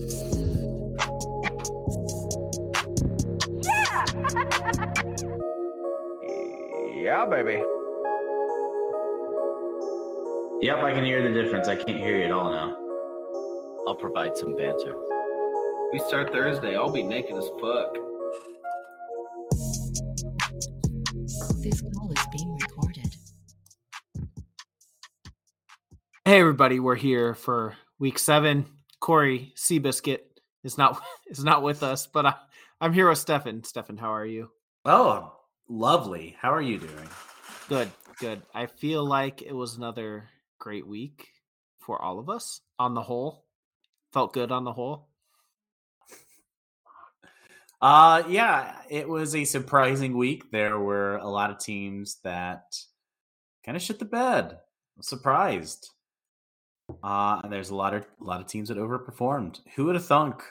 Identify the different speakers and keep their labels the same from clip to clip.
Speaker 1: Yeah, baby.
Speaker 2: Yep, I can hear the difference. I can't hear you at all now.
Speaker 3: I'll provide some banter.
Speaker 4: We start Thursday. I'll be naked as fuck.
Speaker 5: This call is being recorded.
Speaker 6: Hey everybody, we're here for week seven. Corey Seabiscuit is not is not with us, but I, I'm here with Stephan. Stephan, how are you?
Speaker 7: Oh, lovely. How are you doing?
Speaker 6: Good, good. I feel like it was another great week for all of us on the whole. Felt good on the whole.
Speaker 7: Uh yeah, it was a surprising week. There were a lot of teams that kind of shit the bed. I'm Surprised. Uh and there's a lot of a lot of teams that overperformed. Who would have thunk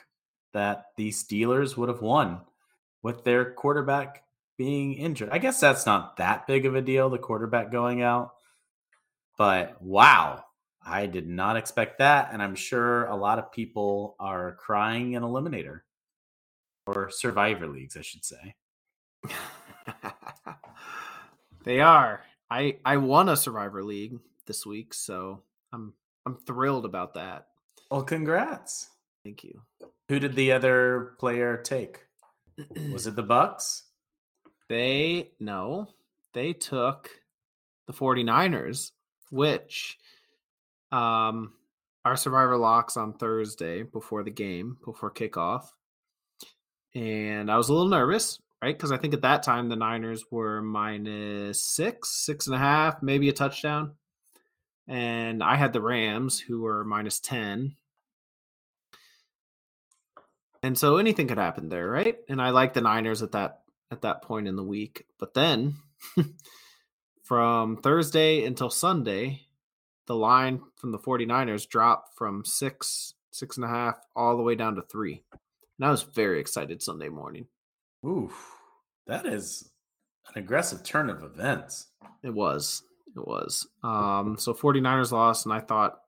Speaker 7: that the Steelers would have won with their quarterback being injured? I guess that's not that big of a deal, the quarterback going out. But wow, I did not expect that. And I'm sure a lot of people are crying in Eliminator or Survivor Leagues, I should say.
Speaker 6: they are. I I won a Survivor League this week, so I'm I'm thrilled about that.
Speaker 7: Well, congrats.
Speaker 6: Thank you.
Speaker 7: Who did the other player take? Was it the Bucks?
Speaker 6: They no, they took the 49ers, which um our survivor locks on Thursday before the game, before kickoff. And I was a little nervous, right? Because I think at that time the Niners were minus six, six and a half, maybe a touchdown. And I had the Rams who were minus 10. And so anything could happen there, right? And I like the Niners at that at that point in the week. But then from Thursday until Sunday, the line from the 49ers dropped from six, six and a half, all the way down to three. And I was very excited Sunday morning.
Speaker 7: Oof. That is an aggressive turn of events.
Speaker 6: It was. It was. Um, so 49ers lost, and I thought,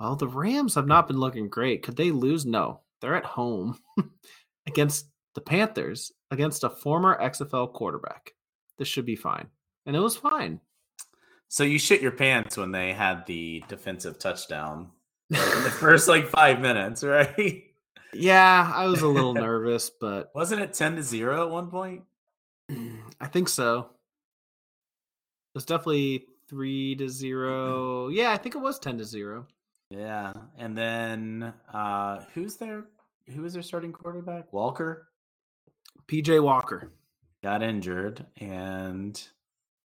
Speaker 6: well, the Rams have not been looking great. Could they lose? No. They're at home against the Panthers, against a former XFL quarterback. This should be fine. And it was fine.
Speaker 7: So you shit your pants when they had the defensive touchdown in the first like five minutes, right?
Speaker 6: Yeah, I was a little nervous, but
Speaker 7: wasn't it 10 to 0 at one point?
Speaker 6: I think so. It was definitely 3 to 0. Yeah, I think it was 10 to 0.
Speaker 7: Yeah. And then uh who's their who is their starting quarterback? Walker?
Speaker 6: PJ Walker.
Speaker 7: Got injured and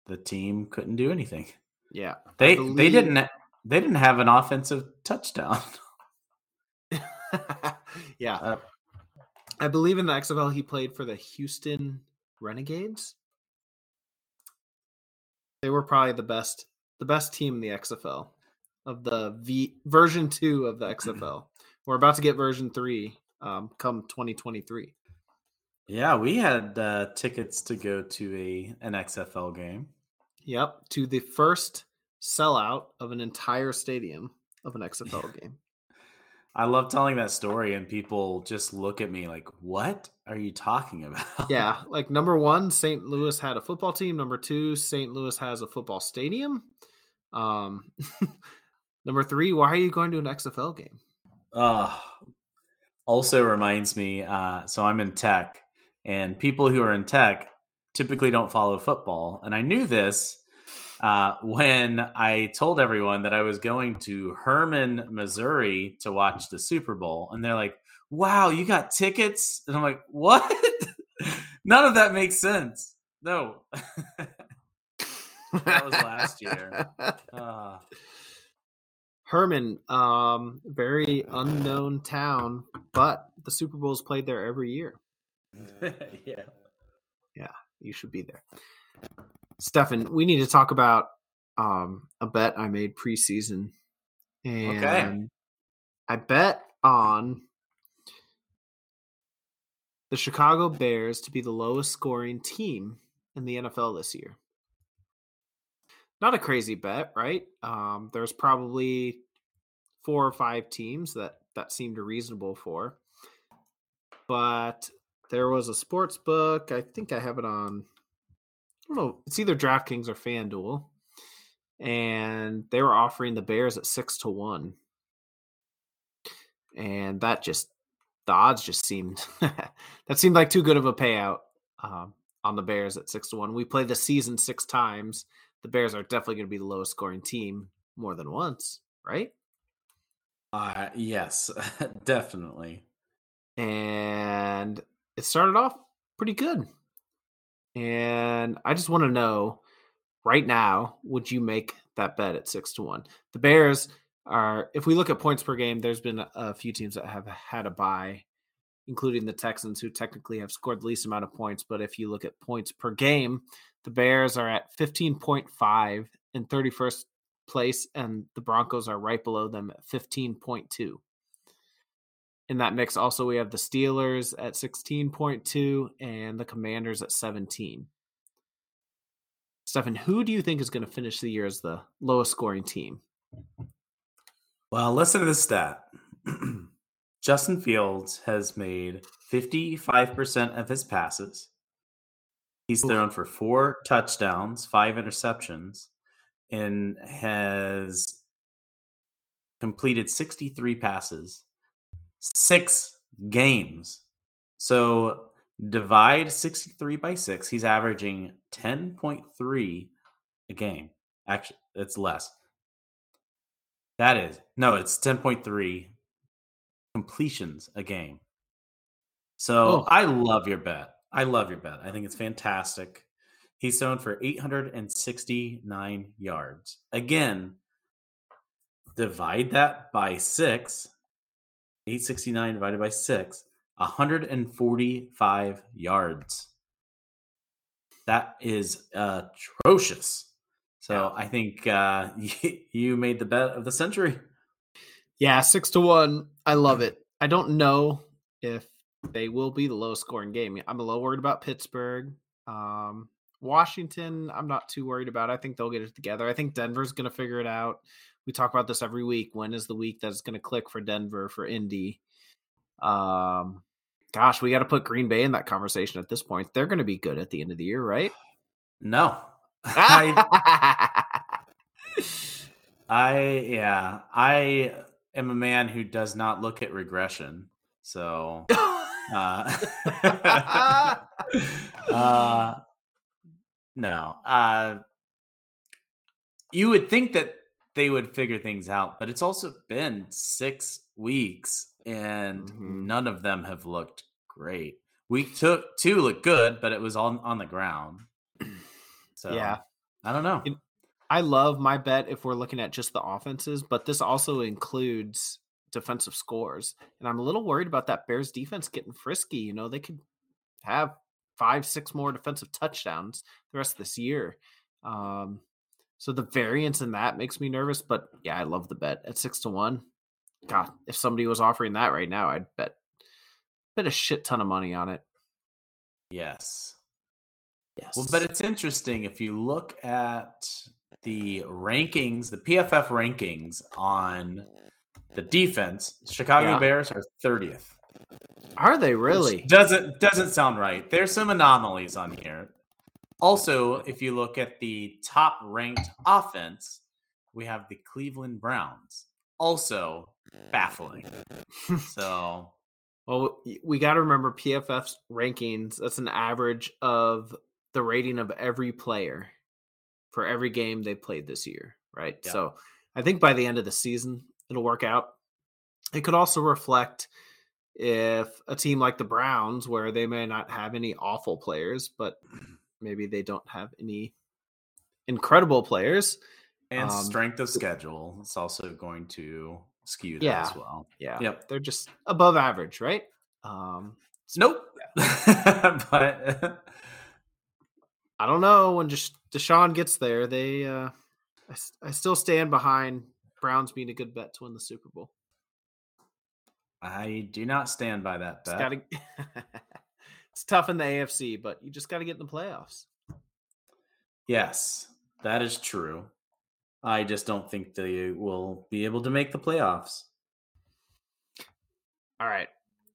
Speaker 7: the team couldn't do anything.
Speaker 6: Yeah.
Speaker 7: They believe... they didn't they didn't have an offensive touchdown.
Speaker 6: yeah. Uh, I believe in the XFL he played for the Houston Renegades. They were probably the best the best team in the XFL of the V version 2 of the XFL. We're about to get version 3 um, come 2023.
Speaker 7: Yeah, we had uh, tickets to go to a an XFL game.
Speaker 6: Yep, to the first sellout of an entire stadium of an XFL game.
Speaker 7: I love telling that story, and people just look at me like, "What are you talking about?"
Speaker 6: Yeah, like number one, St. Louis had a football team. Number two, St. Louis has a football stadium. Um, number three, why are you going to an XFL game?
Speaker 7: Uh, also reminds me. Uh, so I'm in tech, and people who are in tech typically don't follow football. And I knew this uh, when I told everyone that I was going to Hermann, Missouri to watch the Super Bowl. And they're like, wow, you got tickets? And I'm like, what? None of that makes sense. No. that was last year. Uh.
Speaker 6: Hermann, um, very unknown town, but the Super Bowl is played there every year.
Speaker 7: yeah.
Speaker 6: Yeah, you should be there. Stephan, we need to talk about um, a bet I made preseason. And okay. I bet on the Chicago Bears to be the lowest scoring team in the NFL this year. Not a crazy bet, right? Um, there's probably four or five teams that that seemed reasonable for. But there was a sports book. I think I have it on. I don't know. It's either DraftKings or FanDuel, and they were offering the Bears at six to one, and that just the odds just seemed that seemed like too good of a payout um, on the Bears at six to one. We play the season six times. The Bears are definitely going to be the lowest scoring team more than once, right?
Speaker 7: Uh, yes, definitely.
Speaker 6: And it started off pretty good. And I just want to know right now, would you make that bet at six to one? The Bears are, if we look at points per game, there's been a, few teams that have had a bye, including the Texans, who technically have scored the least amount of points. But if you look at points per game, the Bears are at 15.5 in 31st place, and the Broncos are right below them at 15.2. In that mix, also, we have the Steelers at 16.2 and the Commanders at 17. Stephan, who do you think is going to finish the year as the lowest scoring team?
Speaker 7: Well, listen to this stat. Justin Fields has made 55% of his passes. He's thrown for four touchdowns, five interceptions, and has completed 63 passes, six games. So divide 63 by six, he's averaging 10.3 a game. Actually, it's less. That is, no, it's 10.3 completions a game. So
Speaker 6: Oh.
Speaker 7: I love your bet. I love your bet. I think it's fantastic. He's thrown for 869 yards. Again, divide that by six. 869 divided by six, 145 yards. That is atrocious. So I think uh, you made the bet of the century.
Speaker 6: Yeah, six to one. I love it. I don't know if they will be the lowest scoring game. I'm a little worried about Pittsburgh. Um, Washington, I'm not too worried about. I think they'll get it together. I think Denver's going to figure it out. We talk about this every week. When is the week that's going to click for Denver for Indy? Um, gosh, we got to put Green Bay in that conversation at this point. They're going to be good at the end of the year, right?
Speaker 7: No. I, I, yeah, I am a man who does not look at regression. So, uh, uh, no, uh, you would think that they would figure things out, but it's also been six weeks and
Speaker 6: Mhm.
Speaker 7: none of them have looked great. Week two, two looked good, but it was on on the ground. So
Speaker 6: Yeah.
Speaker 7: I don't know.
Speaker 6: It- I love my bet if we're looking at just the offenses, but this also includes defensive scores. And I'm a little worried about that Bears defense getting frisky. You know, they could have five, six more defensive touchdowns the rest of this year. Um, so the variance in that makes me nervous. But yeah, I love the bet at six to one. God, if somebody was offering that right now, I'd bet bet a shit ton of money on it.
Speaker 7: Yes.
Speaker 6: Yes.
Speaker 7: Well, but it's interesting if you look at the rankings, the PFF rankings on the defense. Chicago
Speaker 6: Yeah.
Speaker 7: Bears are 30th.
Speaker 6: are they
Speaker 7: which
Speaker 6: really?
Speaker 7: Doesn't doesn't sound right. There's some anomalies on here. Also, if you look at the top ranked offense, we have the Cleveland Browns. Also baffling. So
Speaker 6: Well, we got to remember PFF's rankings. That's an average of the rating of every player for every game they played this year, right?
Speaker 7: Yeah.
Speaker 6: So I think by the end of the season, it'll work out. It could also reflect if a team like the Browns, where they may not have any awful players, but maybe they don't have any incredible players.
Speaker 7: and
Speaker 6: Um,
Speaker 7: strength of schedule. It's also going to skew that
Speaker 6: Yeah.
Speaker 7: as well.
Speaker 6: Yeah.
Speaker 7: Yep.
Speaker 6: They're just above average, right? Um,
Speaker 7: Nope. but
Speaker 6: I don't know when just Deshaun gets there. They, uh, I, I still stand behind Browns being a good bet to win the Super Bowl.
Speaker 7: I do not stand by that
Speaker 6: It's
Speaker 7: bet.
Speaker 6: got to. it's tough in the AFC, but you just got to get in the playoffs.
Speaker 7: Yes, that is true. I just don't think they will be able to make the playoffs.
Speaker 6: All right.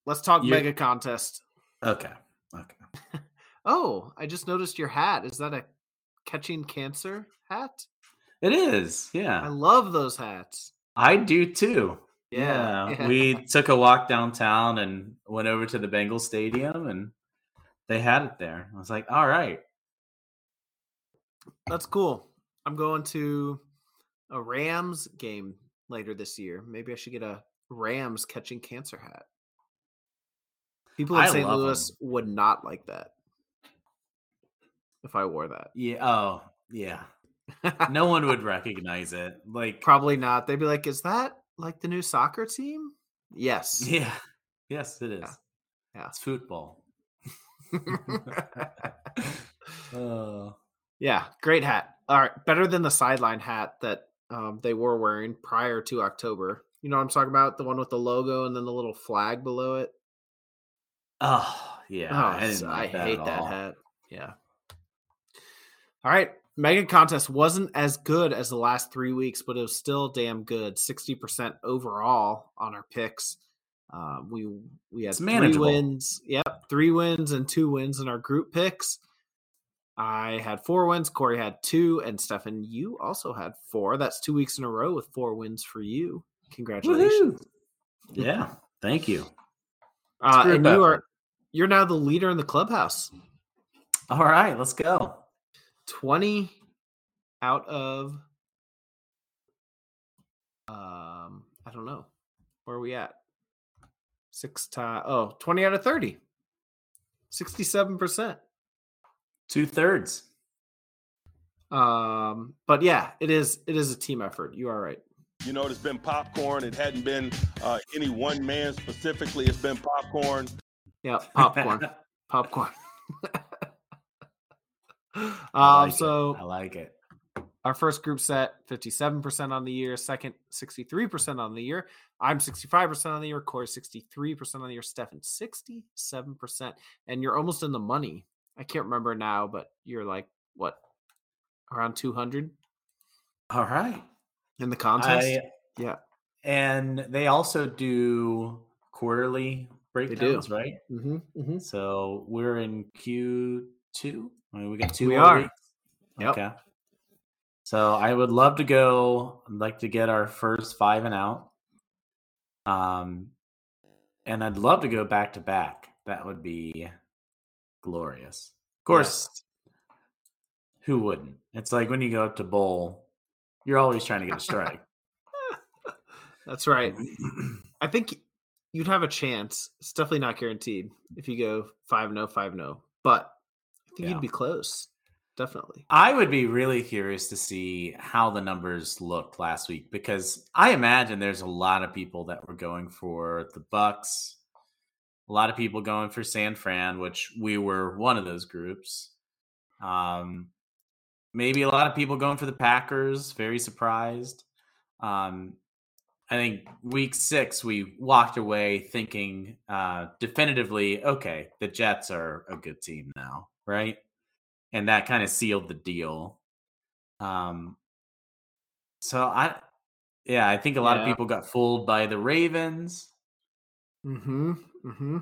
Speaker 6: Let's talk
Speaker 7: You're-
Speaker 6: mega contest.
Speaker 7: Okay. Okay.
Speaker 6: Oh, I just noticed your hat. Is that a catching cancer hat?
Speaker 7: It is. Yeah.
Speaker 6: I love those hats.
Speaker 7: I do too.
Speaker 6: Yeah,
Speaker 7: Yeah. We took a walk downtown and went over to the Bengal stadium and they had it there. I was like, all right.
Speaker 6: That's cool. I'm going to a Rams game later this year. Maybe I should get a Rams catching cancer hat. People in
Speaker 7: I
Speaker 6: St. Louis would not like that if I wore that.
Speaker 7: Yeah. Oh, yeah. No one would recognize it. Like,
Speaker 6: Probably not. They'd be like, "Is that like the new soccer team?" Yes.
Speaker 7: yeah. Yes, it is.
Speaker 6: Yeah. Yeah.
Speaker 7: It's football. Oh.
Speaker 6: yeah, great hat. All right, better than the sideline hat that um, they were wearing prior to October. You know what I'm talking about? The one with the logo and then the little flag below it.
Speaker 7: Oh, yeah.
Speaker 6: Oh,
Speaker 7: I, like
Speaker 6: I
Speaker 7: that
Speaker 6: hate
Speaker 7: at
Speaker 6: that hat. Yeah. All right. Mega contest wasn't as good as the last three weeks, but it was still damn good. 60% overall on our picks. Uh, we we had three wins. Yep, three wins and two wins in our group picks. I had four wins. Corey had two, and Stephan, you also had four. That's two weeks in a row with four wins for you. Congratulations!
Speaker 7: Yeah. Thank you.
Speaker 6: Uh, and you are you're now the leader in the clubhouse.
Speaker 7: All right. Let's go.
Speaker 6: 20 out of um I don't know. Where are we at? Six time oh 20 out of 30. 67%.
Speaker 7: Two thirds.
Speaker 6: Um but yeah, it is it is a team effort. You are right.
Speaker 1: You know, it's been popcorn. It hadn't been uh, any one man specifically. It's been popcorn.
Speaker 6: Yeah, popcorn. popcorn. um
Speaker 7: I like it.
Speaker 6: so
Speaker 7: I like it.
Speaker 6: Our first group set, 57% on the year. Second, 63% on the year. I'm 65% on the year. Corey, 63% on the year. Stephan, 67%. And you're almost in the money. I can't remember now, but you're like, what, around 200
Speaker 7: All right.
Speaker 6: in the contest?
Speaker 7: I,
Speaker 6: yeah.
Speaker 7: and they also do quarterly breakdowns, right?
Speaker 6: Mm-hmm, mm-hmm.
Speaker 7: So we're in Q two. I mean, we got two.
Speaker 6: We are.
Speaker 7: weeks?
Speaker 6: Yep.
Speaker 7: Okay. So I would love to go. I'd like to get our first five and out. Um, and I'd love to go back to back. That would be glorious. Of course, who wouldn't? It's like when you go up to bowl, you're always trying to get a strike.
Speaker 6: That's right. I think you'd have a chance. It's definitely not guaranteed if you go 5 0, 5 0. But think
Speaker 7: Yeah.
Speaker 6: you'd be close. Definitely.
Speaker 7: I would be really curious to see how the numbers looked last week because I imagine there's a lot of people that were going for the Bucks, a lot of people going for San Fran, which we were one of those groups. Um, maybe a lot of people going for the Packers. Very surprised. Um, I think week six we walked away thinking uh, definitively, okay, the Jets are a good team now, right? and that kind of sealed the deal. Um, so I, yeah, I think a lot of people got fooled by the Ravens.
Speaker 6: Mm-hmm. Mm-hmm.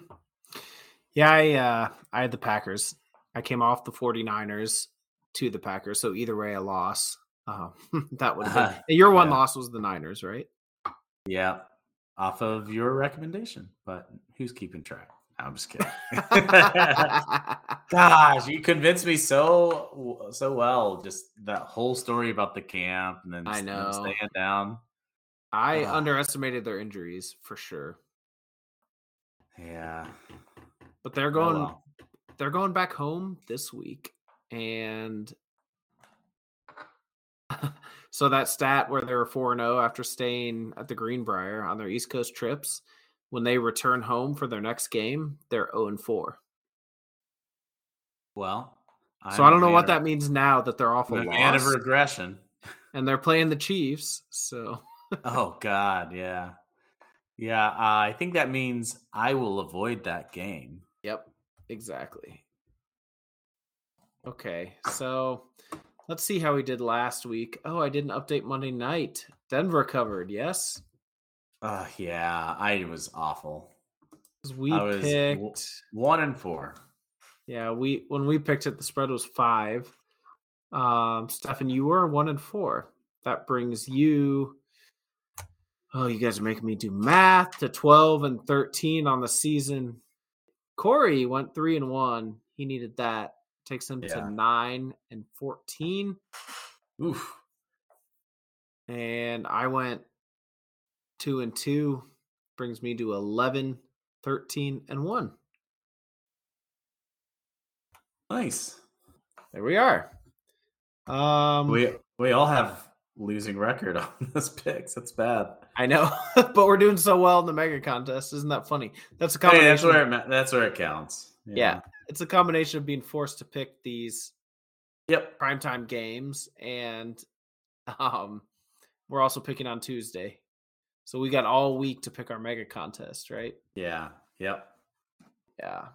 Speaker 6: Yeah, I uh I had the Packers. I came off the 49ers to the Packers. So either way a loss. Uh, that would have been your one
Speaker 7: Yeah.
Speaker 6: loss was the Niners, right?
Speaker 7: Yeah, off of your recommendation, but who's keeping track? I'm just kidding. Gosh, you convinced me so so well. Just that whole story about the camp and then
Speaker 6: I know.
Speaker 7: staying down.
Speaker 6: I
Speaker 7: Ah.
Speaker 6: underestimated their injuries for sure.
Speaker 7: Yeah,
Speaker 6: But they're
Speaker 7: Oh,
Speaker 6: going
Speaker 7: well.
Speaker 6: they're going back home this week and so that stat where they were 4 and 0 after staying at the Greenbrier on their East Coast trips when they return home for their next game they're 0 and 4
Speaker 7: Well,
Speaker 6: so
Speaker 7: I'm
Speaker 6: I don't know what
Speaker 7: of-
Speaker 6: that means now that they're off a
Speaker 7: man of regression.
Speaker 6: and they're playing the Chiefs so
Speaker 7: Oh God, yeah, yeah. Uh, I think that means I will avoid that game.
Speaker 6: Yep, exactly. Okay, so let's see how we did last week. Oh, I didn't update Monday night. Denver covered, yes.
Speaker 7: Uh, yeah, I was awful.
Speaker 6: We
Speaker 7: I was w-
Speaker 6: picked.
Speaker 7: one and four.
Speaker 6: Yeah, we when we picked it, the spread was five. Um, Stephan, you were one and four. That brings you. Oh, you guys are making me do math to twelve and thirteen on the season. Corey went three and one. He needed that. Takes him
Speaker 7: Yeah.
Speaker 6: to nine and fourteen.
Speaker 7: Oof.
Speaker 6: And I went two and two. Brings me to 11, 13, and one.
Speaker 7: Nice.
Speaker 6: There we are. Um,
Speaker 7: We we all have losing record on those picks. That's bad.
Speaker 6: I know, but we're doing so well in the mega contest. Isn't that funny? That's a
Speaker 7: Hey,
Speaker 6: combination.
Speaker 7: that's where it, that's where it counts. you
Speaker 6: yeah, it's a combination of being forced to pick these
Speaker 7: Yep.
Speaker 6: primetime games, and um, we're also picking on Tuesday, so we got all week to pick our mega contest, right?
Speaker 7: Yeah. Yep.
Speaker 6: Yeah,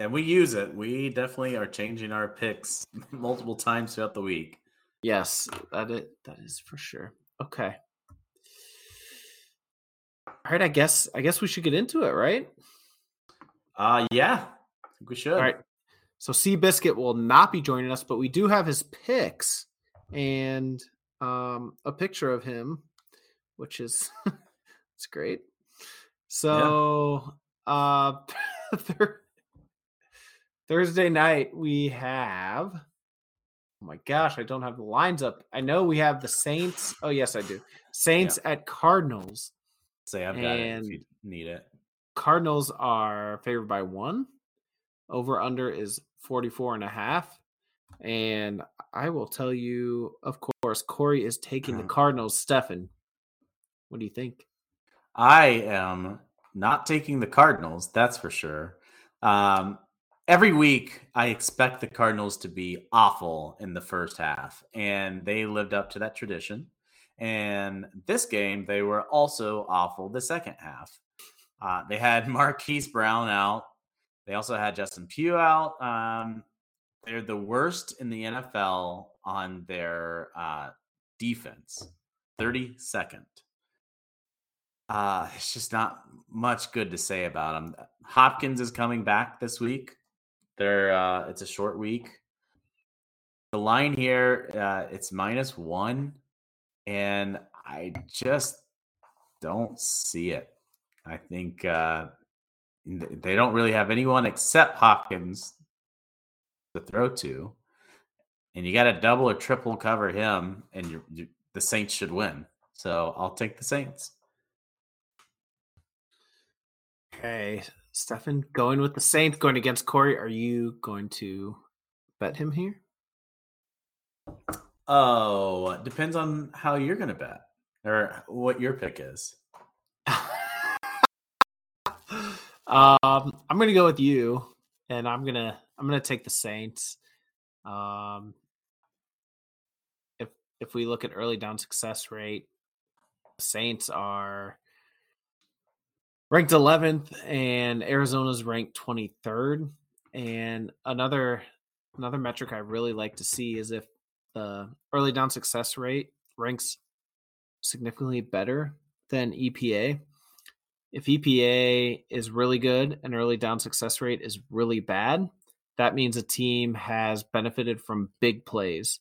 Speaker 7: And we use it. We definitely are changing our picks multiple times throughout the week.
Speaker 6: yes, that it that is for sure. Okay. All right, I guess I guess we should get into it, right?
Speaker 7: Uh yeah. I think we should.
Speaker 6: All right. So Seabiscuit will not be joining us, but we do have his picks and um, a picture of him, which is it's great. So uh, Thur- Thursday night we have. Oh my gosh, I don't have the lines up. I know we have the Saints. Oh yes, I do. Saints at Cardinals.
Speaker 7: Say I've got it if
Speaker 6: And-
Speaker 7: you need it.
Speaker 6: Cardinals are favored by one. Over under is 44 and a half. And I will tell you, of course, Corey is taking the Cardinals. Stephan, what do you think?
Speaker 7: I am not taking the Cardinals, that's for sure. Um, every week, I expect the Cardinals to be awful in the first half, and they lived up to that tradition. And this game, they were also awful the second half. Uh, they had Marquise Brown out. They also had Justin Pugh out. Um, they're the worst in the NFL on their uh, defense, 32nd. Uh, it's just not much good to say about them. Hopkins is coming back this week. They're uh, it's a short week. The line here, uh, it's minus one, and I just don't see it. I think uh, they don't really have anyone except Hopkins to throw to, and you got to double or triple cover him, and you, you, the Saints should win. So I'll take the Saints.
Speaker 6: Okay, Stephan, going with the Saints, going against Corey. Are you going to bet him here?
Speaker 7: Oh, depends on how you're going to bet or what your pick is.
Speaker 6: um, I'm gonna go with you, and I'm gonna I'm gonna take the Saints. Um, if if we look at early down success rate, Saints are ranked 11th, and Arizona's ranked 23rd. And another another metric I really like to see is if the early down success rate ranks significantly better than EPA. If EPA is really good and early down success rate is really bad, that means a team has benefited from big plays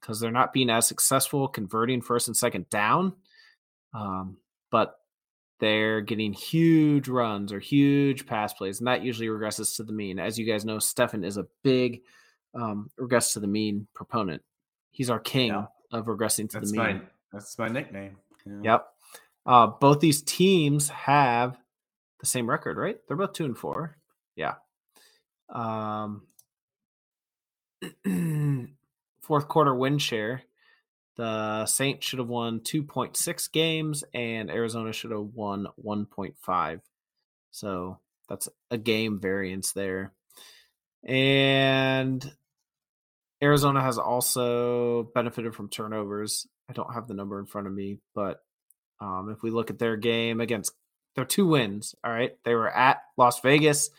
Speaker 6: because they're not being as successful converting first and second down, um, but they're getting huge runs or huge pass plays, and that usually regresses to the mean. As you guys know, Stephan is a big um, regress to the mean proponent. He's our king
Speaker 7: Yeah.
Speaker 6: of regressing to
Speaker 7: That's
Speaker 6: the mean.
Speaker 7: my that's my nickname. Yeah.
Speaker 6: Yep. Uh, both these teams have the same record, right? They're both two and four. Yeah. Um, fourth quarter win share. The Saints should have won 2.6 games and Arizona should have won 1.5. So that's a game variance there. And Arizona has also benefited from turnovers. I don't have the number in front of me, but um, if we look at their game against their two wins, all right, they were at Las Vegas.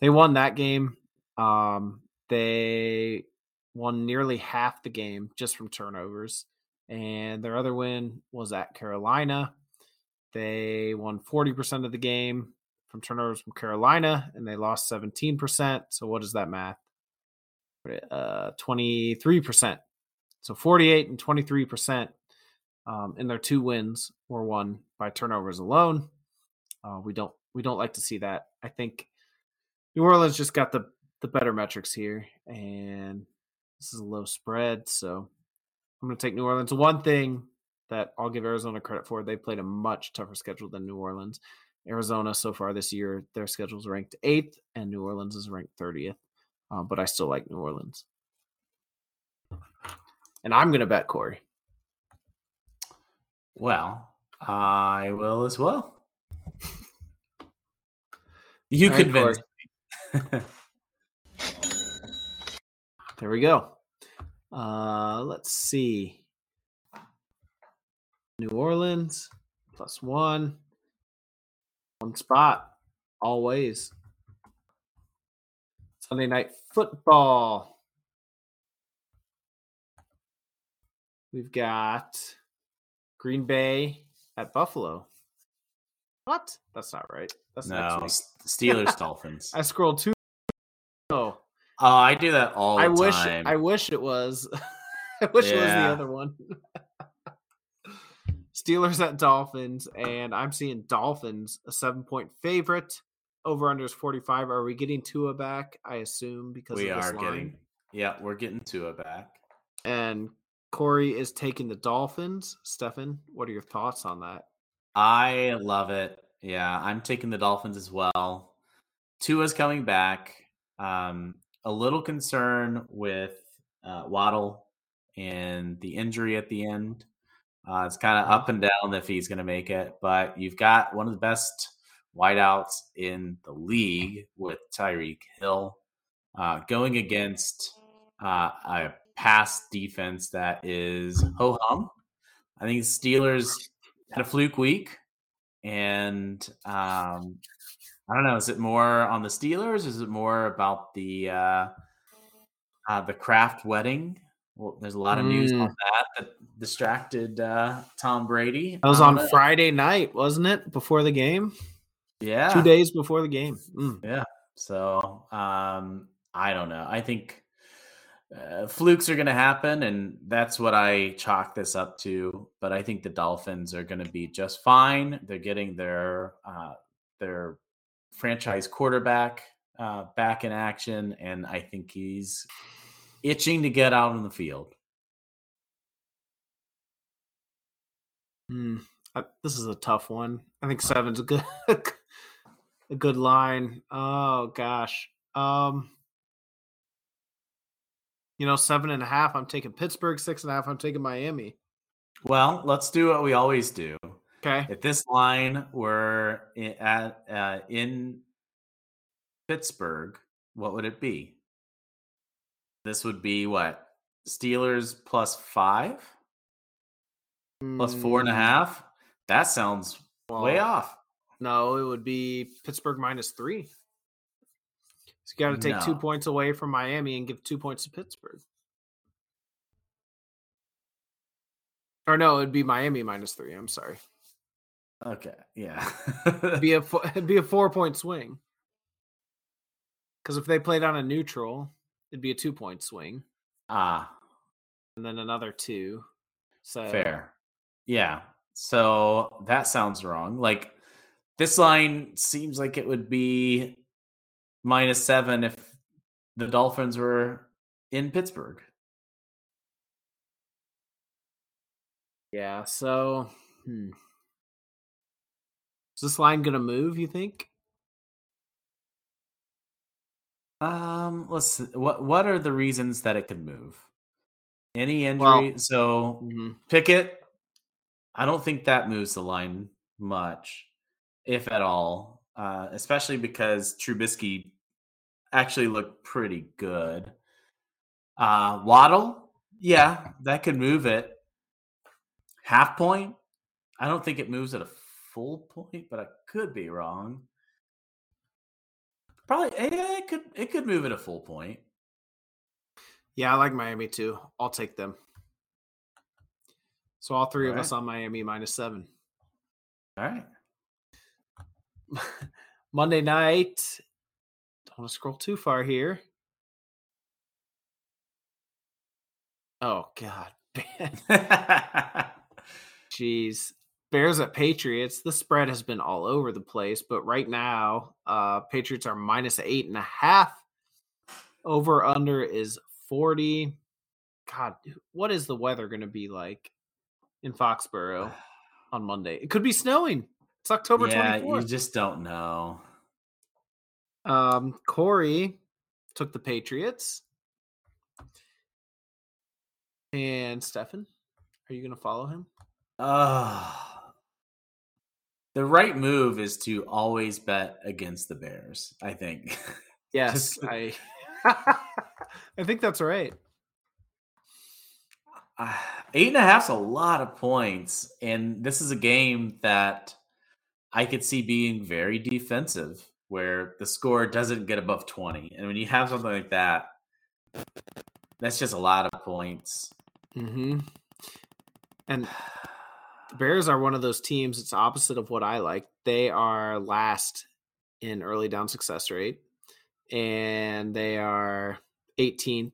Speaker 6: They won that game. Um, they won nearly half the game just from turnovers. And their other win was at Carolina. They won 40% of the game from turnovers from Carolina, and they lost 17%. So what is that math? Uh, 23%. So 48 and 23% um, in their two wins were won by turnovers alone. Uh, we don't we don't like to see that. I think New Orleans just got the the better metrics here, and this is a low spread, so I'm going to take New Orleans. One thing that I'll give Arizona credit for, they played a much tougher schedule than New Orleans. Arizona so far this year, their schedule is ranked eighth, and New Orleans is ranked 30th. Um, but I still like New Orleans. And I'm going to bet Corey.
Speaker 7: Well, I will as well. You
Speaker 6: right,
Speaker 7: convinced me.
Speaker 6: There we go. Uh, let's see. New Orleans plus one. One spot. Always. Sunday night football. We've got Green Bay at Buffalo. What? That's not right. That's
Speaker 7: no, Steelers Dolphins.
Speaker 6: I scrolled two.
Speaker 7: Oh, I do that all the
Speaker 6: I wish
Speaker 7: time.
Speaker 6: I wish it was. I wish it was the other one. Steelers at Dolphins, and I'm seeing Dolphins a seven point favorite. Over under is 45. Are we getting Tua back? I assume because
Speaker 7: we
Speaker 6: of this
Speaker 7: are
Speaker 6: line.
Speaker 7: getting. Yeah, we're getting Tua back.
Speaker 6: And Corey is taking the Dolphins. Stephan, what are your thoughts on that?
Speaker 7: I love it. Yeah, I'm taking the Dolphins as well. Tua's coming back. Um, a little concern with uh, Waddle and the injury at the end. Uh, it's kind of up and down if he's going to make it, but you've got one of the best wideouts in the league with Tyreek Hill uh, going against uh, a pass defense that is ho hum. I think the Steelers had a fluke week, and um, I don't know. Is it more on the Steelers? Is it more about the uh, uh, the Kraft wedding? Well, there's a lot of news on that that distracted uh, Tom Brady.
Speaker 6: That was on
Speaker 7: don't know.
Speaker 6: Friday night, wasn't it? Before the game?
Speaker 7: Yeah,
Speaker 6: Two days before the game. Mm.
Speaker 7: Yeah. So um, I don't know. I think uh, flukes are going to happen, and that's what I chalk this up to. But I think the Dolphins are going to be just fine. They're getting their uh, their franchise quarterback uh, back in action, and I think he's itching to get out on the field.
Speaker 6: Hmm. I, this is a tough one. I think seven's a good a good line. Oh gosh. Um you know, seven and a half, I'm taking Pittsburgh, six and a half, I'm taking Miami.
Speaker 7: Well, let's do what we always do.
Speaker 6: Okay.
Speaker 7: If this line were i- at uh, in Pittsburgh, what would it be? This would be what Steelers plus five, plus four and a
Speaker 6: Mm,
Speaker 7: half. That sounds way off.
Speaker 6: No, it would be Pittsburgh minus three. So you got to take two points away from Miami and give two points to Pittsburgh. Or no, it'd be Miami minus three. I'm sorry.
Speaker 7: Okay, yeah.
Speaker 6: Be a be a four point swing. Because if they played on a neutral, it'd be a two point swing,
Speaker 7: ah,
Speaker 6: and then another two. So
Speaker 7: fair. Yeah. So that sounds wrong. Like this line seems like it would be minus seven if the Dolphins were in Pittsburgh.
Speaker 6: yeah. So, hmm. Is this line gonna move? You think?
Speaker 7: Um, let's see. what what are the reasons that it could move? Any injury?
Speaker 6: Well-
Speaker 7: so
Speaker 6: Mm-hmm.
Speaker 7: Pickett, I don't think that moves the line much, if at all. Uh, especially because Trubisky actually looked pretty good. Uh, Waddle, yeah, that could move it. Half point, I don't think it moves at a full point, but I could be wrong. Probably, eh, yeah, it could it could move at a full point.
Speaker 6: Yeah, I like Miami too. I'll take them. So all three of
Speaker 7: Alright.
Speaker 6: us on Miami minus seven.
Speaker 7: All right.
Speaker 6: Monday night. Don't want to scroll too far here. Oh God, man. jeez. Bears at Patriots. The spread has been all over the place, but right now, uh, Patriots are minus eight and a half. Over under is forty. God, what is the weather going to be like in Foxborough on Monday? It could be snowing. It's October
Speaker 7: yeah,
Speaker 6: twenty
Speaker 7: you just don't know.
Speaker 6: Um, Corey took the Patriots. And Stephan, are you going to follow him?
Speaker 7: Uh, the right move is to always bet against the Bears, I think.
Speaker 6: Yes,
Speaker 7: Just-
Speaker 6: I. I think that's right.
Speaker 7: Uh, Eight and a half's a lot of points, and this is a game that I could see being very defensive, where the score doesn't get above twenty. And when you have something like that, that's just a lot of points.
Speaker 6: Mm-hmm. And the Bears are one of those teams. It's opposite of what I like. They are last in early down success rate, and they are 18th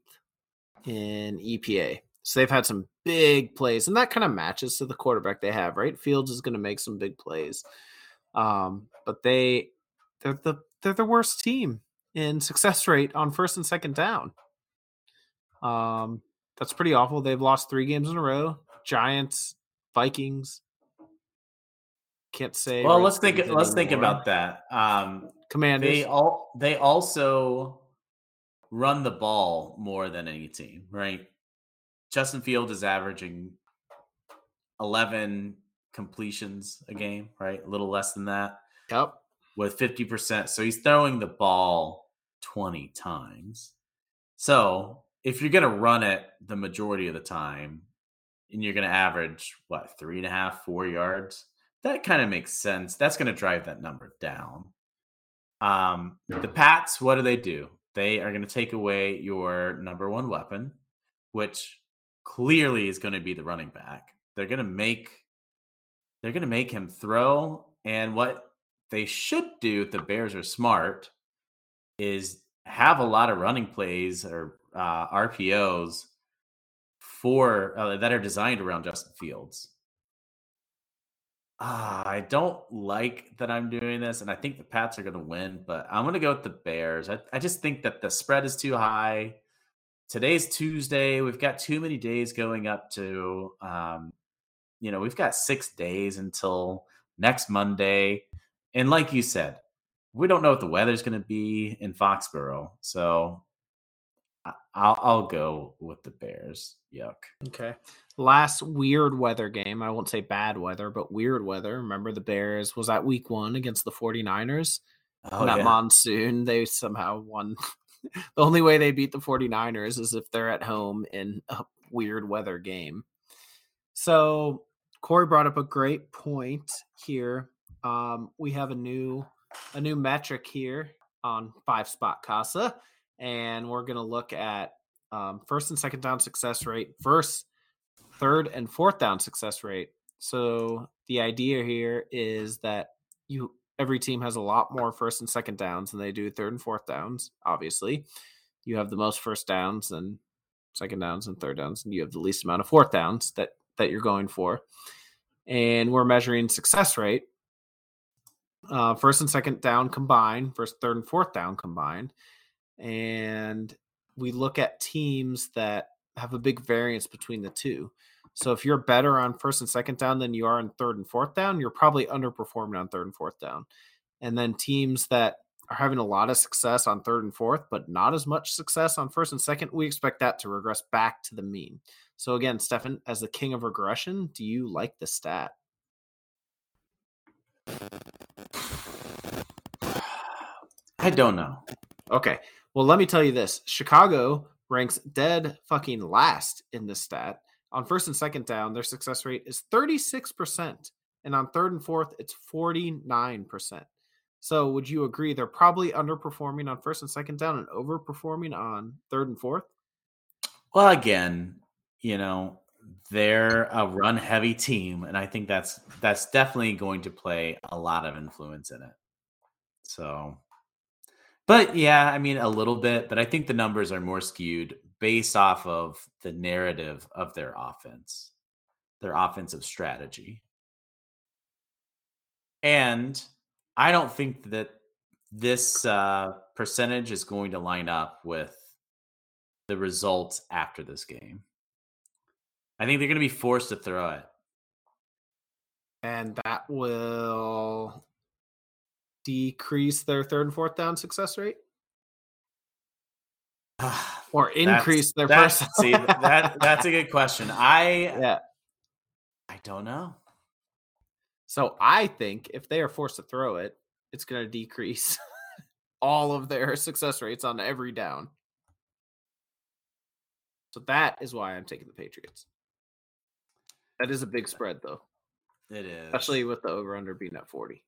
Speaker 6: in EPA. So they've had some big plays, and that kind of matches to the quarterback they have, right? Fields is going to make some big plays, um, but they they're the they're the worst team in success rate on first and second down. Um, that's pretty awful. They've lost three games in a row. Giants, Vikings. Can't say.
Speaker 7: Well,
Speaker 6: right
Speaker 7: let's think. Let's think about that. Um,
Speaker 6: Commanders.
Speaker 7: they all they also run the ball more than any team, right? Justin Field is averaging 11 completions a game, right? A little less than that
Speaker 6: Yep.
Speaker 7: with 50%. So he's throwing the ball 20 times. So if you're going to run it the majority of the time and you're going to average, what, three and a half, four yards, that kind of makes sense. That's going to drive that number down. Um, the Pats, what do they do? They are going to take away your number one weapon, which clearly is going to be the running back. They're going to make they're going to make him throw and what they should do if the Bears are smart is have a lot of running plays or uh, RPOs for uh, that are designed around Justin Fields. Ah, I don't like that I'm doing this, and I think the Pats are going to win, but I'm going to go with the Bears. I, I just think that the spread is too high. Today's Tuesday. We've got too many days going up to, um, you know, we've got six days until next Monday. And like you said, we don't know what the weather's going to be in Foxborough. So I'll, I'll go with the Bears. Yuck.
Speaker 6: Okay. Last weird weather game. I won't say bad weather, but weird weather. Remember the Bears was that week one against the 49ers?
Speaker 7: Oh,
Speaker 6: that
Speaker 7: yeah.
Speaker 6: monsoon. They somehow won. the only way they beat the 49ers is if they're at home in a weird weather game. So Corey brought up a great point here. Um, we have a new a new metric here on five spot casa, and we're gonna look at um, first and second down success rate, first, third, and fourth down success rate. So the idea here is that you every team has a lot more first and second downs than they do third and fourth downs. Obviously, you have the most first downs and second downs and third downs, and you have the least amount of fourth downs that that you're going for. And we're measuring success rate, uh, first and second down combined, first, third, and fourth down combined, and we look at teams that have a big variance between the two. So if you're better on first and second down than you are on third and fourth down, you're probably underperforming on third and fourth down. And then teams that are having a lot of success on third and fourth, but not as much success on first and second, we expect that to regress back to the mean. So again, Stephan, as the king of regression, do you like the stat?
Speaker 7: I don't know.
Speaker 6: Okay. Well, let me tell you this Chicago ranks dead fucking last in this stat. On first and second down, their success rate is 36%. And on third and fourth, it's 49%. So would you agree they're probably underperforming on first and second down and overperforming on third and fourth?
Speaker 7: Well, again, you know, they're a run heavy team, and I think that's that's definitely going to play a lot of influence in it. So, but yeah, I mean, a little bit, but I think the numbers are more skewed based off of the narrative of their offense, their offensive strategy. And I don't think that this uh, percentage is going to line up with the results after this game. I think they're going to be forced to throw it.
Speaker 6: And that will decrease their third and fourth down success rate ah, or increase their
Speaker 7: that's,
Speaker 6: first.
Speaker 7: see that that's a good question. I
Speaker 6: yeah.
Speaker 7: I don't know.
Speaker 6: So I think if they are forced to throw it, it's going to decrease all of their success rates on every down. So that is why I'm taking the Patriots. That is a big spread, though,
Speaker 7: It is.
Speaker 6: especially with the over under being at 40.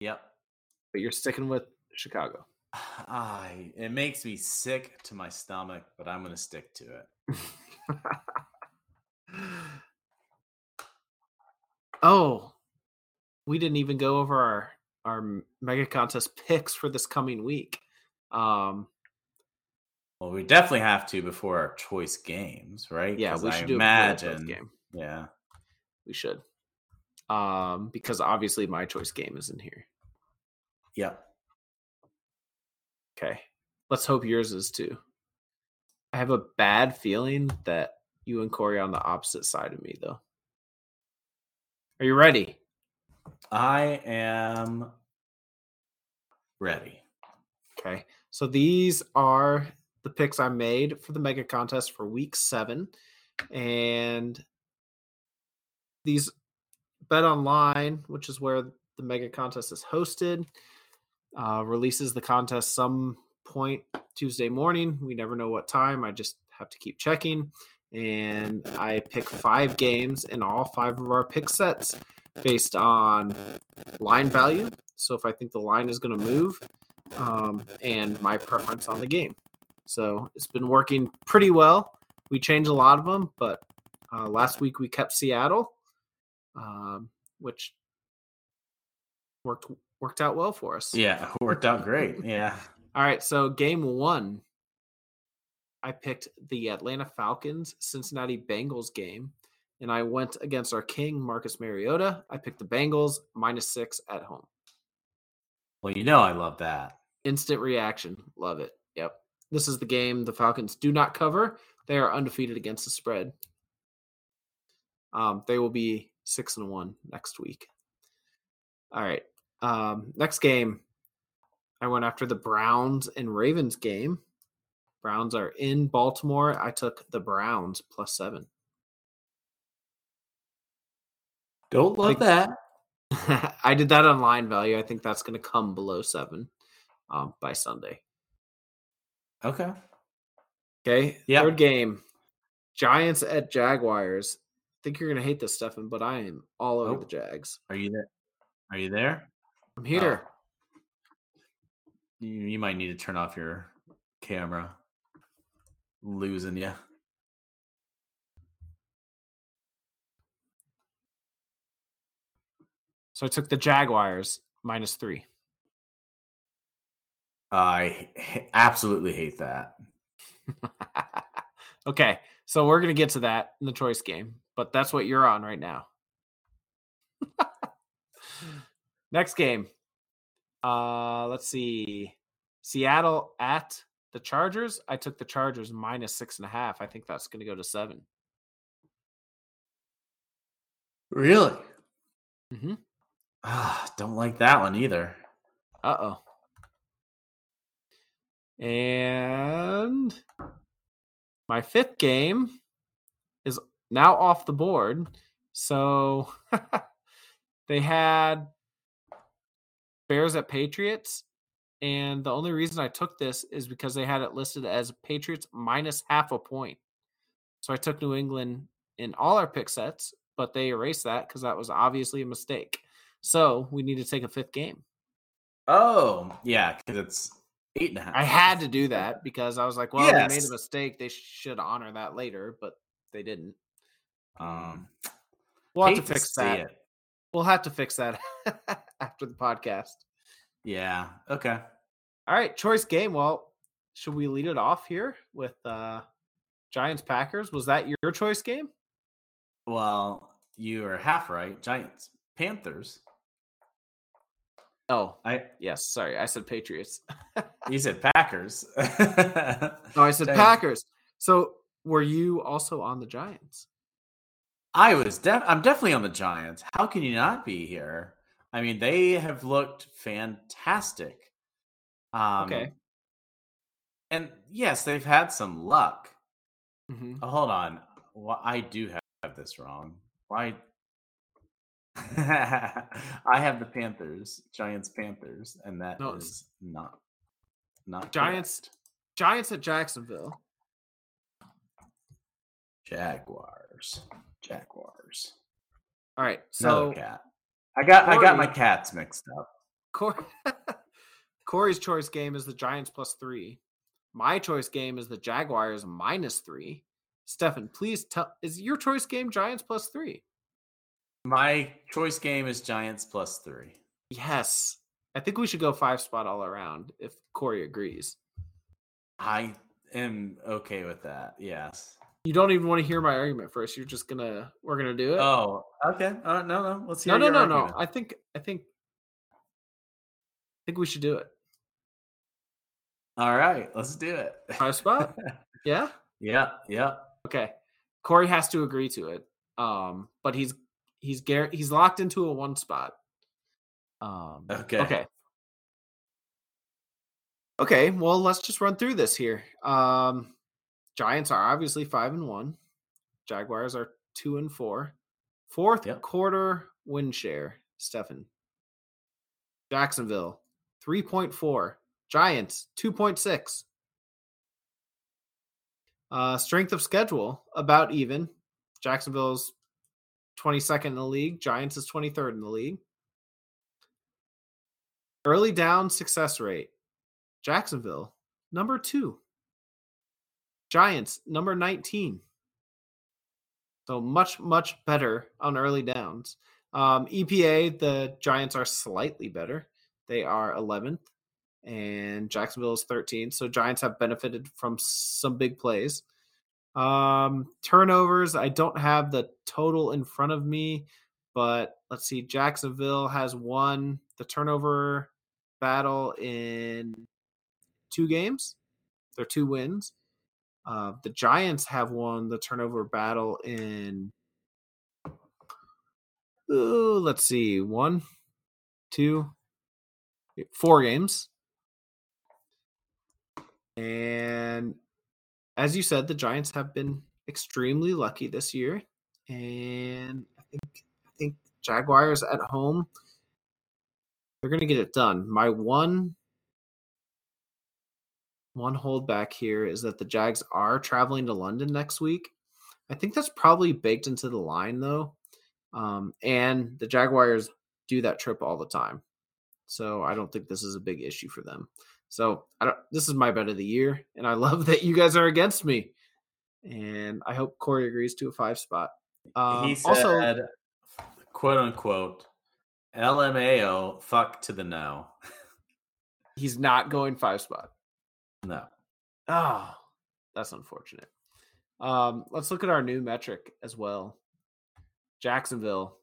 Speaker 7: Yep.
Speaker 6: But you're sticking with Chicago.
Speaker 7: I it makes me sick to my stomach, but I'm going to stick to it.
Speaker 6: oh, we didn't even go over our our mega contest picks for this coming week. Um,
Speaker 7: Well, we definitely have to before our choice games, right?
Speaker 6: yeah, we
Speaker 7: I
Speaker 6: should do it before
Speaker 7: imagine.
Speaker 6: choice game.
Speaker 7: Yeah.
Speaker 6: We should, um, because obviously my choice game is in here.
Speaker 7: Yep.
Speaker 6: Okay, let's hope yours is too. I have a bad feeling that you and Corey are on the opposite side of me, though. Are you ready?
Speaker 7: I am ready.
Speaker 6: Okay. So these are the picks I made for the mega contest for week seven. And these BetOnline, which is where the mega contest is hosted, uh, releases the contest some point Tuesday morning. We never know what time. I just have to keep checking. And I pick five games in all five of our pick sets based on line value. So if I think the line is going to move, um, and my preference on the game. So it's been working pretty well. We changed a lot of them, but uh, last week we kept Seattle, um, which worked worked out well for us.
Speaker 7: Yeah, worked out great. Yeah.
Speaker 6: All right, so game one, I picked the Atlanta Falcons Cincinnati Bengals game, and I went against our king Marcus Mariota. I picked the Bengals minus six at home.
Speaker 7: Well, you know I love that.
Speaker 6: Instant reaction, love it. Yep, this is the game the Falcons do not cover. They are undefeated against the spread. Um, they will be six and one next week. All right. Um, next game, I went after the Browns and Ravens game. Browns are in Baltimore. I took the Browns plus seven.
Speaker 7: Don't
Speaker 6: love
Speaker 7: that.
Speaker 6: I did that on line value. I think that's going to come below seven um, by Sunday.
Speaker 7: Okay.
Speaker 6: Okay.
Speaker 7: Yep.
Speaker 6: Third game, Giants at Jaguars. I think you're going to hate this, Stephan, but I am all over
Speaker 7: Oh.
Speaker 6: the Jags.
Speaker 7: Are you there? Are you there?
Speaker 6: I'm uh, here.
Speaker 7: You, you might need to turn off your camera. Losing you.
Speaker 6: So I took the Jaguars minus three.
Speaker 7: I absolutely hate that.
Speaker 6: okay. So we're going to get to that in the choice game, but that's what you're on right now. Next game. Uh let's see. Seattle at the Chargers. I took the Chargers minus six and a half. I think that's going to go to seven.
Speaker 7: Really?
Speaker 6: Mm-hmm.
Speaker 7: Ah, don't like that one either.
Speaker 6: Uh oh. And my fifth game is now off the board. So they had Bears at Patriots. And the only reason I took this is because they had it listed as Patriots minus half a point. So I took New England in all our pick sets, but they erased that because that was obviously a mistake. So we need to take a fifth game.
Speaker 7: Oh, yeah, because it's eight and a half.
Speaker 6: I had to do that because I was like, well, they made a mistake. They should honor that later, but they didn't.
Speaker 7: Um,
Speaker 6: We'll have to fix that.
Speaker 7: it.
Speaker 6: We'll have to fix that after the podcast.
Speaker 7: Yeah. Okay.
Speaker 6: All right, choice game. Well, should we lead it off here with uh Giants Packers? Was that your choice game?
Speaker 7: Well, you are half right. Giants, Panthers.
Speaker 6: Oh,
Speaker 7: I
Speaker 6: yes. Sorry, I said Patriots.
Speaker 7: you said Packers.
Speaker 6: no, I said
Speaker 7: Giants.
Speaker 6: Packers. So were you also on the Giants?
Speaker 7: I was def- I'm definitely on the Giants. How can you not be here? I mean, they have looked fantastic. Um,
Speaker 6: Okay.
Speaker 7: And yes, they've had some luck.
Speaker 6: Mm-hmm.
Speaker 7: Oh, hold on. Well, I do have this wrong. Why? I have the Panthers, Giants, Panthers, and that is
Speaker 6: No, it's-
Speaker 7: not not
Speaker 6: Giants-
Speaker 7: correct.
Speaker 6: Giants at Jacksonville.
Speaker 7: Jaguars, Jaguars.
Speaker 6: All right.
Speaker 7: So cat. I got I got my cats mixed up.
Speaker 6: Cor- Corey's choice game is the Giants plus three. My choice game is the Jaguars minus three. Stephan, please tell is your choice game Giants plus three?
Speaker 7: My choice game is Giants plus three.
Speaker 6: Yes. I think we should go five spot all around if Corey agrees.
Speaker 7: I am okay with that. Yes.
Speaker 6: You don't even want to hear my argument first. You're just gonna we're gonna do it.
Speaker 7: Oh, okay. Uh, no, no. Let's hear.
Speaker 6: no, no, no, no.
Speaker 7: argument.
Speaker 6: I think I think I think we should do it.
Speaker 7: All right, let's do it.
Speaker 6: Five spot? yeah?
Speaker 7: yeah, yeah.
Speaker 6: Okay. Corey has to agree to it. Um, but he's he's gar- he's locked into a one spot. Um
Speaker 7: Okay.
Speaker 6: Okay. Okay, well let's just run through this here. Um Giants are obviously five and one. Jaguars are two and four. Fourth
Speaker 7: Yep.
Speaker 6: quarter win share, Stephan. Jacksonville, 3.4. Giants, 2.6. Uh, strength of schedule, about even. Jacksonville's 22nd in the league. Giants is 23rd in the league. Early down success rate. Jacksonville, number two. Giants, number 19. So much, much better on early downs. Um, EPA, the Giants are slightly better. They are 11th, and Jacksonville is 13th. So Giants have benefited from some big plays. Um, turnovers, I don't have the total in front of me, but let's see. Jacksonville has won the turnover battle in two games. They're two wins. Uh, the Giants have won the turnover battle in. Ooh, let's see, one, two, four games. And as you said, the Giants have been extremely lucky this year, and I think I think Jaguars at home they're going to get it done. My one one holdback here is that the Jags are traveling to London next week. I think that's probably baked into the line though. Um, and the Jaguars do that trip all the time. So I don't think this is a big issue for them. So I don't this is my bet of the year, and I love that you guys are against me. And I hope Corey agrees to a five spot. Um,
Speaker 7: he said,
Speaker 6: also,
Speaker 7: quote unquote, LMAO, fuck to the no.
Speaker 6: he's not going five spot.
Speaker 7: No.
Speaker 6: Oh, that's unfortunate. Um, let's look at our new metric as well. Jacksonville.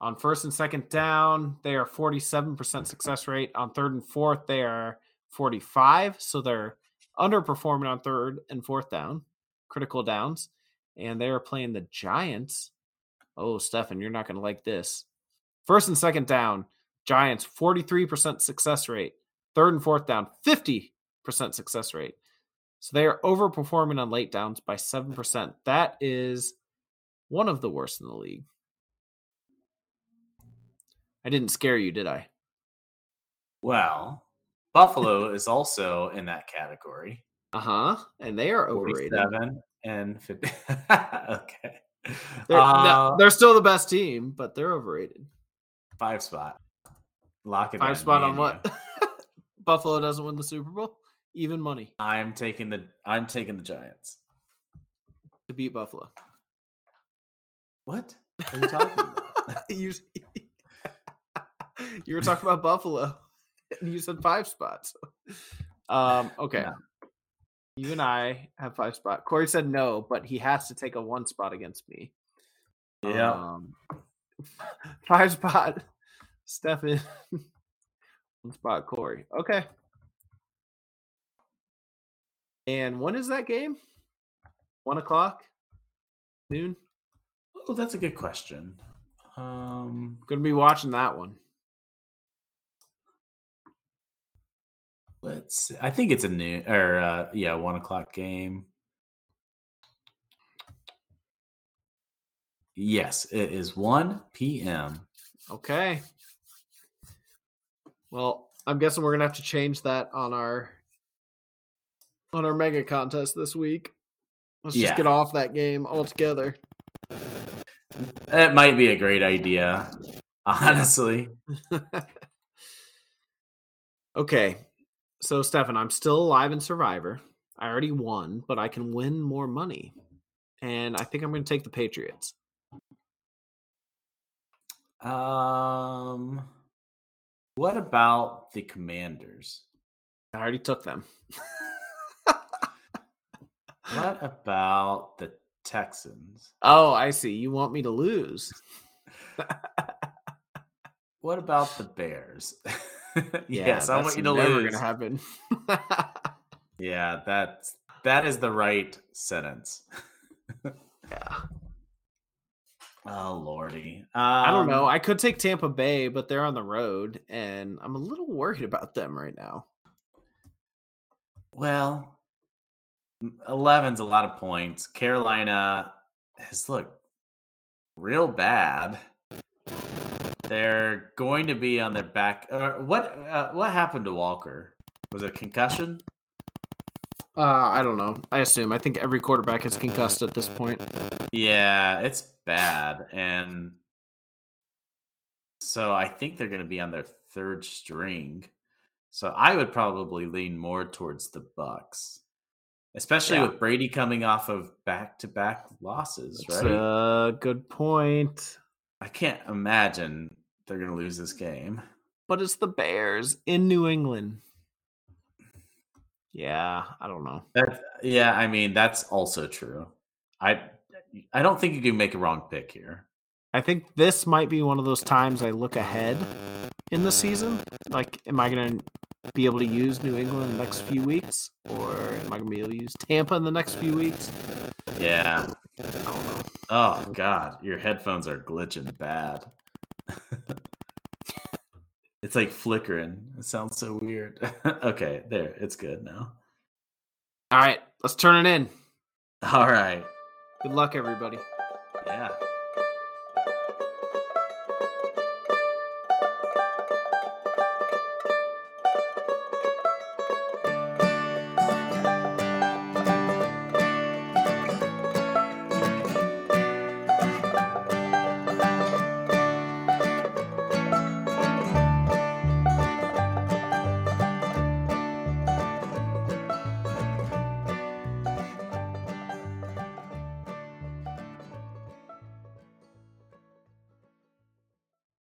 Speaker 6: On first and second down, they are 47% success rate. On third and fourth, they are 45. So they're underperforming on third and fourth down, critical downs. And they are playing the Giants. Oh, Stephan, you're not going to like this. First and second down, Giants 43% success rate. Third and fourth down, 50% success rate. So they are overperforming on late downs by 7%. That is one of the worst in the league. I didn't scare you, did I?
Speaker 7: Well, Buffalo is also in that category.
Speaker 6: Uh huh. And they are overrated.
Speaker 7: 47 and 50. okay.
Speaker 6: They're, no,
Speaker 7: Uh,
Speaker 6: they're still the best team, but they're overrated.
Speaker 7: five spot. Lock it
Speaker 6: Five spot on what? Buffalo doesn't win the Super Bowl. Even money
Speaker 7: I'm taking the I'm taking the Giants.
Speaker 6: to beat Buffalo.
Speaker 7: What are you talking about?
Speaker 6: you, you were talking about Buffalo. and You said five spots. Um, okay.
Speaker 7: No.
Speaker 6: You and I have five spot. Corey said no, but he has to take a one spot against me.
Speaker 7: Yeah.
Speaker 6: Um, five spot. Stephan. One spot. Corey. Okay. And when is that game? One o'clock? Noon?
Speaker 7: Oh, that's a good question. Um,
Speaker 6: Gonna be watching that one.
Speaker 7: let's. See. I think it's a new or uh, yeah, one o'clock game. Yes, it is one p.m.
Speaker 6: Okay. Well, I'm guessing we're gonna have to change that on our on our mega contest this week. Let's
Speaker 7: Yeah.
Speaker 6: just get off that game altogether.
Speaker 7: That might be a great idea, honestly.
Speaker 6: okay. So Stephan, I'm still alive in Survivor. I already won, but I can win more money. And I think I'm gonna take the Patriots.
Speaker 7: Um, what about the Commanders?
Speaker 6: I already took them.
Speaker 7: What about the Texans?
Speaker 6: oh, I see. You want me to lose.
Speaker 7: What about the Bears?
Speaker 6: Yeah,
Speaker 7: yes, I want you to
Speaker 6: never
Speaker 7: lose.
Speaker 6: gonna happen.
Speaker 7: Yeah, that's that is the right sentence.
Speaker 6: yeah.
Speaker 7: Oh lordy,
Speaker 6: I don't know.
Speaker 7: Um,
Speaker 6: I could take Tampa Bay, but they're on the road, and I'm a little worried about them right now.
Speaker 7: Well, 11's a lot of points. Carolina has looked real bad. They're going to be on their back. Uh, what uh, what happened to Walker? Was it a concussion?
Speaker 6: Uh, I don't know. I assume. I think every quarterback is concussed at this point.
Speaker 7: Yeah, it's bad, and so I think they're going to be on their third string. So I would probably lean more towards the Bucks, especially
Speaker 6: Yeah.
Speaker 7: with Brady coming off of back-to-back losses.
Speaker 6: That's
Speaker 7: right?
Speaker 6: a good point.
Speaker 7: I can't imagine they're going to lose this game.
Speaker 6: But it's the Bears in New England. Yeah, I don't know.
Speaker 7: That, yeah, I mean that's also true. I I don't think you can make a wrong pick here.
Speaker 6: I think this might be one of those times I look ahead in the season. Like, am I going to be able to use New England in the next few weeks? Or am I going to be able to use Tampa in the next few weeks?
Speaker 7: Yeah.
Speaker 6: I don't oh, know.
Speaker 7: Oh God, your headphones are glitching bad. it's like flickering. It sounds so weird. okay, there. It's good now.
Speaker 6: All right, let's turn it in.
Speaker 7: All right.
Speaker 6: Good luck, everybody.
Speaker 7: Yeah.